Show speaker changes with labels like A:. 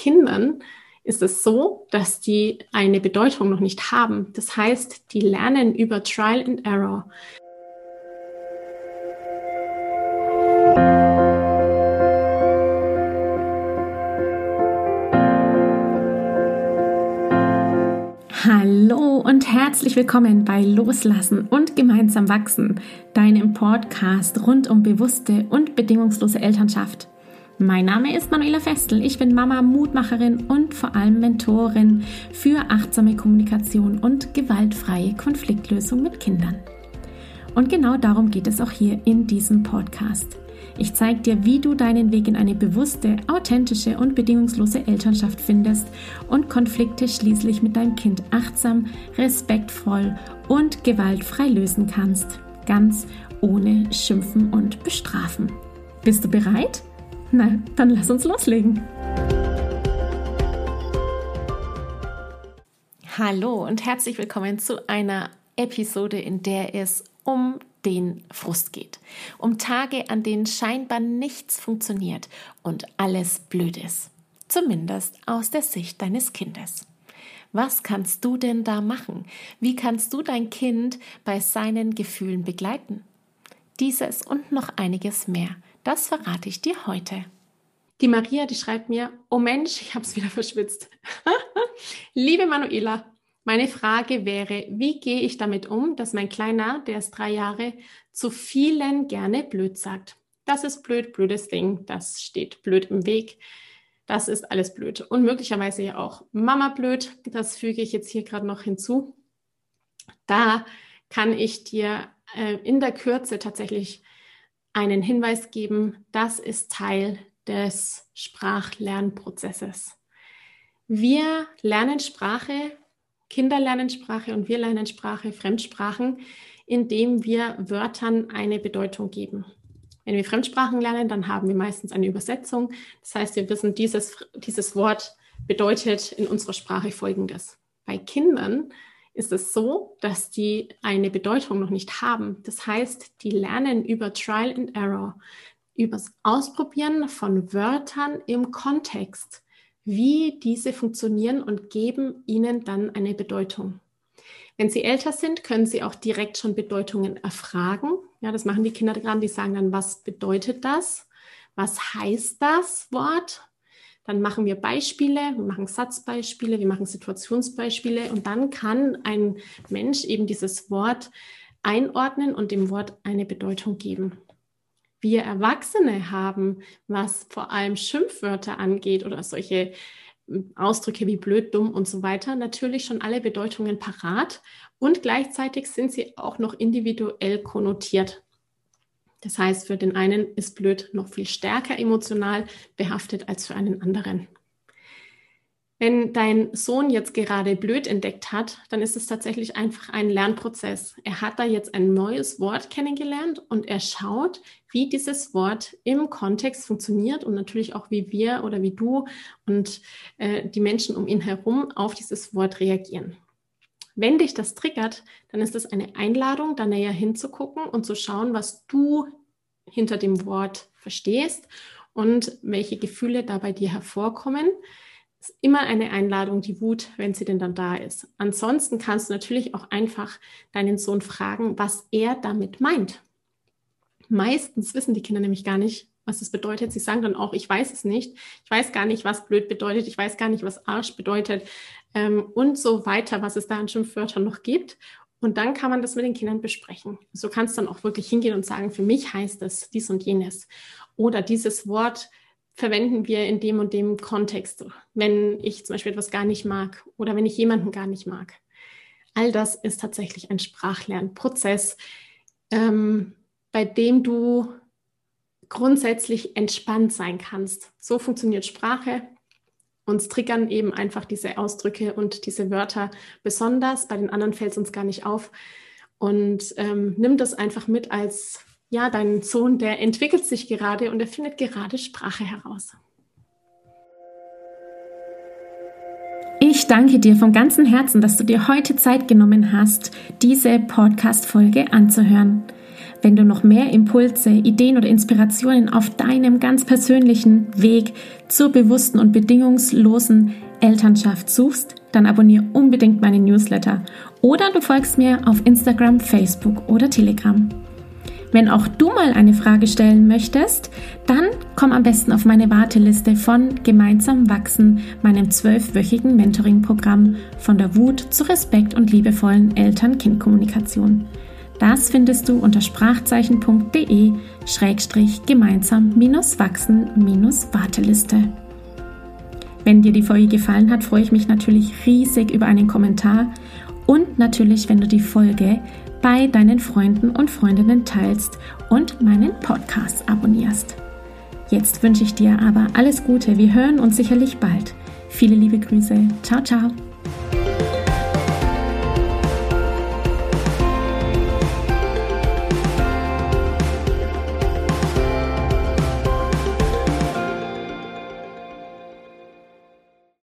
A: Kindern ist es so, dass die eine Bedeutung noch nicht haben. Das heißt, die lernen über Trial and Error. Hallo und herzlich willkommen bei Loslassen und gemeinsam wachsen, deinem Podcast rund um bewusste und bedingungslose Elternschaft. Mein Name ist Manuela Festel. Ich bin Mama, Mutmacherin und vor allem Mentorin für achtsame Kommunikation und gewaltfreie Konfliktlösung mit Kindern. Und genau darum geht es auch hier in diesem Podcast. Ich zeige dir, wie du deinen Weg in eine bewusste, authentische und bedingungslose Elternschaft findest und Konflikte schließlich mit deinem Kind achtsam, respektvoll und gewaltfrei lösen kannst. Ganz ohne Schimpfen und Bestrafen. Bist du bereit? Na, dann lass uns loslegen. Hallo und herzlich willkommen zu einer Episode, in der es um den Frust geht. Um Tage, an denen scheinbar nichts funktioniert und alles blöd ist. Zumindest aus der Sicht deines Kindes. Was kannst du denn da machen? Wie kannst du dein Kind bei seinen Gefühlen begleiten? Dieses und noch einiges mehr das verrate ich dir heute. Die Maria, die schreibt mir, oh Mensch, ich habe es wieder verschwitzt. Liebe Manuela, meine Frage wäre, wie gehe ich damit um, dass mein Kleiner, der ist drei Jahre, zu vielen gerne blöd sagt. Das ist blöd, blödes Ding, das steht blöd im Weg. Das ist alles blöd. Und möglicherweise ja auch Mama blöd. Das füge ich jetzt hier gerade noch hinzu. Da kann ich dir äh, in der Kürze tatsächlich einen Hinweis geben, das ist Teil des Sprachlernprozesses. Wir lernen Sprache, Kinder lernen Sprache und wir lernen Sprache, Fremdsprachen, indem wir Wörtern eine Bedeutung geben. Wenn wir Fremdsprachen lernen, dann haben wir meistens eine Übersetzung. Das heißt, wir wissen, dieses, dieses Wort bedeutet in unserer Sprache Folgendes. Bei Kindern ist es so, dass die eine Bedeutung noch nicht haben. Das heißt, die lernen über Trial and Error, übers Ausprobieren von Wörtern im Kontext, wie diese funktionieren und geben ihnen dann eine Bedeutung. Wenn sie älter sind, können sie auch direkt schon Bedeutungen erfragen. Ja, das machen die Kinder gerade, die sagen dann, was bedeutet das? Was heißt das Wort? Dann machen wir Beispiele, wir machen Satzbeispiele, wir machen Situationsbeispiele und dann kann ein Mensch eben dieses Wort einordnen und dem Wort eine Bedeutung geben. Wir Erwachsene haben, was vor allem Schimpfwörter angeht oder solche hm, Ausdrücke wie blöd, dumm und so weiter, natürlich schon alle Bedeutungen parat und gleichzeitig sind sie auch noch individuell konnotiert. Das heißt, für den einen ist blöd noch viel stärker emotional behaftet als für einen anderen. Wenn dein Sohn jetzt gerade blöd entdeckt hat, dann ist es tatsächlich einfach ein Lernprozess. Er hat da jetzt ein neues Wort kennengelernt und er schaut, wie dieses Wort im Kontext funktioniert und natürlich auch, wie wir oder wie du und äh, die Menschen um ihn herum auf dieses Wort reagieren. Wenn dich das triggert, dann ist es eine Einladung, da näher hinzugucken und zu schauen, was du hinter dem Wort verstehst und welche Gefühle da bei dir hervorkommen. Es ist immer eine Einladung, die Wut, wenn sie denn dann da ist. Ansonsten kannst du natürlich auch einfach deinen Sohn fragen, was er damit meint. Meistens wissen die Kinder nämlich gar nicht, was es bedeutet. Sie sagen dann auch, ich weiß es nicht. Ich weiß gar nicht, was blöd bedeutet. Ich weiß gar nicht, was Arsch bedeutet ähm, und so weiter, was es da an Schimpfwörtern noch gibt. Und dann kann man das mit den Kindern besprechen. So kannst dann auch wirklich hingehen und sagen, für mich heißt das dies und jenes. Oder dieses Wort verwenden wir in dem und dem Kontext, wenn ich zum Beispiel etwas gar nicht mag oder wenn ich jemanden gar nicht mag. All das ist tatsächlich ein Sprachlernprozess, ähm, bei dem du grundsätzlich entspannt sein kannst. So funktioniert Sprache uns triggern eben einfach diese Ausdrücke und diese Wörter besonders. Bei den anderen fällt es uns gar nicht auf. Und ähm, nimm das einfach mit als, ja, dein Sohn, der entwickelt sich gerade und er findet gerade Sprache heraus. Ich danke dir von ganzem Herzen, dass du dir heute Zeit genommen hast, diese Podcast-Folge anzuhören. Wenn du noch mehr Impulse, Ideen oder Inspirationen auf deinem ganz persönlichen Weg zur bewussten und bedingungslosen Elternschaft suchst, dann abonniere unbedingt meine Newsletter oder du folgst mir auf Instagram, Facebook oder Telegram. Wenn auch du mal eine Frage stellen möchtest, dann komm am besten auf meine Warteliste von Gemeinsam wachsen, meinem zwölfwöchigen Mentoring-Programm von der Wut zu Respekt und liebevollen Eltern-Kind-Kommunikation. Das findest du unter sprachzeichen.de schrägstrich gemeinsam-wachsen-warteliste. Wenn dir die Folge gefallen hat, freue ich mich natürlich riesig über einen Kommentar und natürlich, wenn du die Folge bei deinen Freunden und Freundinnen teilst und meinen Podcast abonnierst. Jetzt wünsche ich dir aber alles Gute. Wir hören uns sicherlich bald. Viele liebe Grüße. Ciao, ciao.